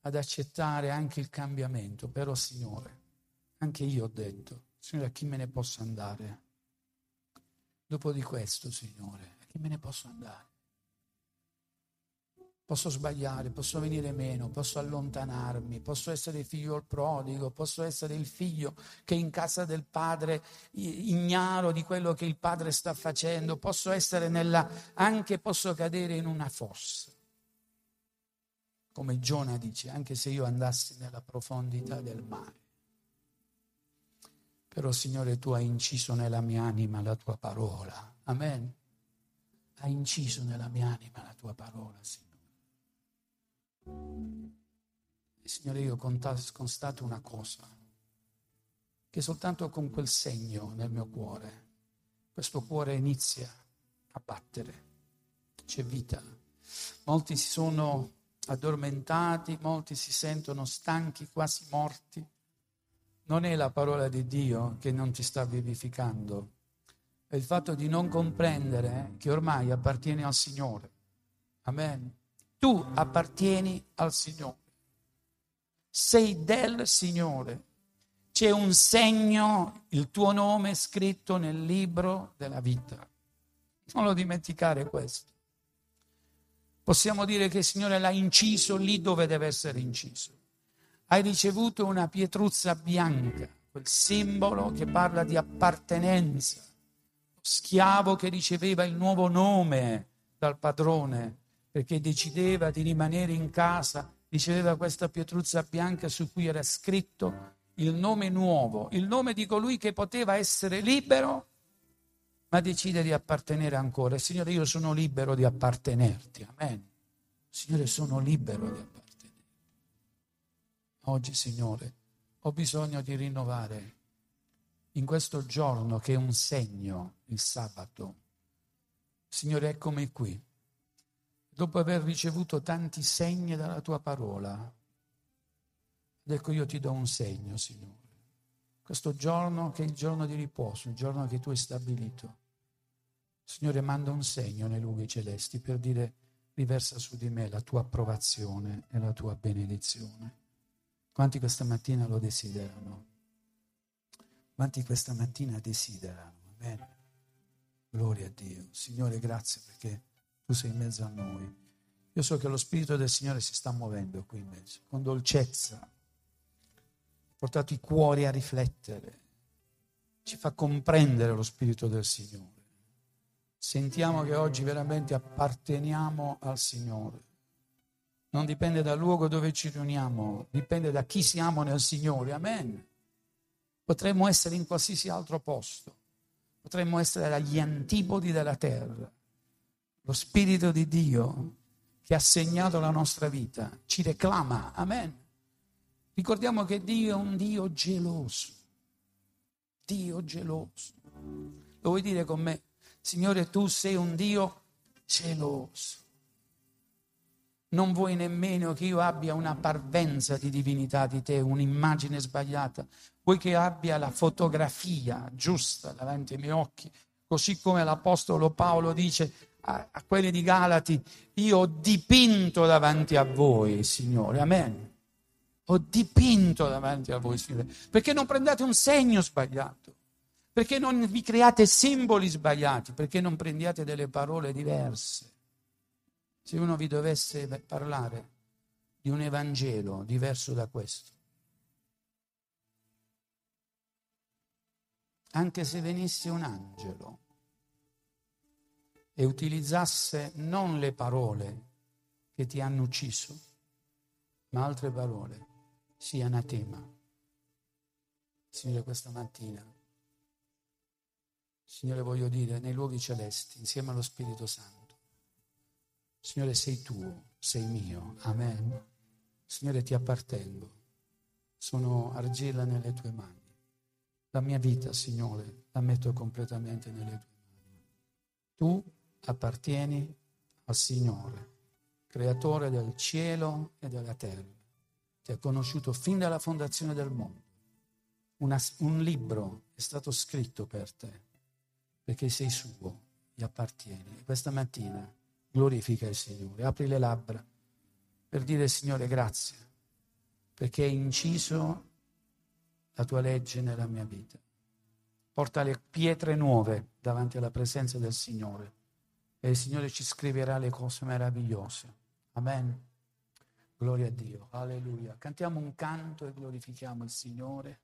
ad accettare anche il cambiamento, però Signore, anche io ho detto, Signore, a chi me ne posso andare? Dopo di questo, Signore, a chi me ne posso andare? Posso sbagliare, posso venire meno, posso allontanarmi, posso essere figlio prodigo, posso essere il figlio che in casa del padre ignaro di quello che il padre sta facendo, posso essere nella, anche posso cadere in una fossa. Come Giona dice, anche se io andassi nella profondità del mare. Però Signore tu hai inciso nella mia anima la tua parola. Amen. Hai inciso nella mia anima la tua parola, Signore. Signore, io constato una cosa, che soltanto con quel segno nel mio cuore, questo cuore inizia a battere, c'è vita. Molti si sono addormentati, molti si sentono stanchi, quasi morti non è la parola di Dio che non ti sta vivificando, è il fatto di non comprendere che ormai appartieni al Signore. Amen. Tu appartieni al Signore. Sei del Signore. C'è un segno, il tuo nome scritto nel libro della vita. Non lo dimenticare questo. Possiamo dire che il Signore l'ha inciso lì dove deve essere inciso hai ricevuto una pietruzza bianca, quel simbolo che parla di appartenenza. Lo schiavo che riceveva il nuovo nome dal padrone perché decideva di rimanere in casa, riceveva questa pietruzza bianca su cui era scritto il nome nuovo, il nome di colui che poteva essere libero, ma decide di appartenere ancora. Signore, io sono libero di appartenerti. Amen. Signore, sono libero di appartenere. Oggi, Signore, ho bisogno di rinnovare in questo giorno che è un segno, il sabato. Signore, eccomi qui. Dopo aver ricevuto tanti segni dalla tua parola, ecco io ti do un segno, Signore. Questo giorno che è il giorno di riposo, il giorno che tu hai stabilito. Signore, manda un segno nei luoghi celesti per dire riversa su di me la tua approvazione e la tua benedizione. Quanti questa mattina lo desiderano? Quanti questa mattina desiderano? Amen. Gloria a Dio. Signore, grazie perché tu sei in mezzo a noi. Io so che lo Spirito del Signore si sta muovendo qui in mezzo, con dolcezza. Ha portato i cuori a riflettere. Ci fa comprendere lo Spirito del Signore. Sentiamo che oggi veramente apparteniamo al Signore. Non dipende dal luogo dove ci riuniamo, dipende da chi siamo nel Signore. Amen. Potremmo essere in qualsiasi altro posto, potremmo essere agli antipodi della terra. Lo Spirito di Dio che ha segnato la nostra vita ci reclama. Amen. Ricordiamo che Dio è un Dio geloso. Dio geloso. Lo vuoi dire con me? Signore, tu sei un Dio geloso non vuoi nemmeno che io abbia una parvenza di divinità di te, un'immagine sbagliata. Vuoi che abbia la fotografia giusta davanti ai miei occhi, così come l'Apostolo Paolo dice a, a quelli di Galati, io ho dipinto davanti a voi, Signore. Amen. Ho dipinto davanti a voi, Signore. Perché non prendete un segno sbagliato? Perché non vi create simboli sbagliati? Perché non prendiate delle parole diverse? Se uno vi dovesse parlare di un Evangelo diverso da questo, anche se venisse un angelo e utilizzasse non le parole che ti hanno ucciso, ma altre parole, sia anatema. Signore, questa mattina, Signore, voglio dire, nei luoghi celesti, insieme allo Spirito Santo, Signore, sei tuo, sei mio. Amen. Signore, ti appartengo. Sono argilla nelle tue mani. La mia vita, Signore, la metto completamente nelle tue mani. Tu appartieni al Signore, creatore del cielo e della terra. Ti ha conosciuto fin dalla fondazione del mondo. Una, un libro è stato scritto per te, perché sei suo, gli appartieni. Questa mattina Glorifica il Signore, apri le labbra per dire Signore grazie, perché hai inciso la tua legge nella mia vita. Porta le pietre nuove davanti alla presenza del Signore e il Signore ci scriverà le cose meravigliose. Amen. Gloria a Dio. Alleluia. Cantiamo un canto e glorifichiamo il Signore.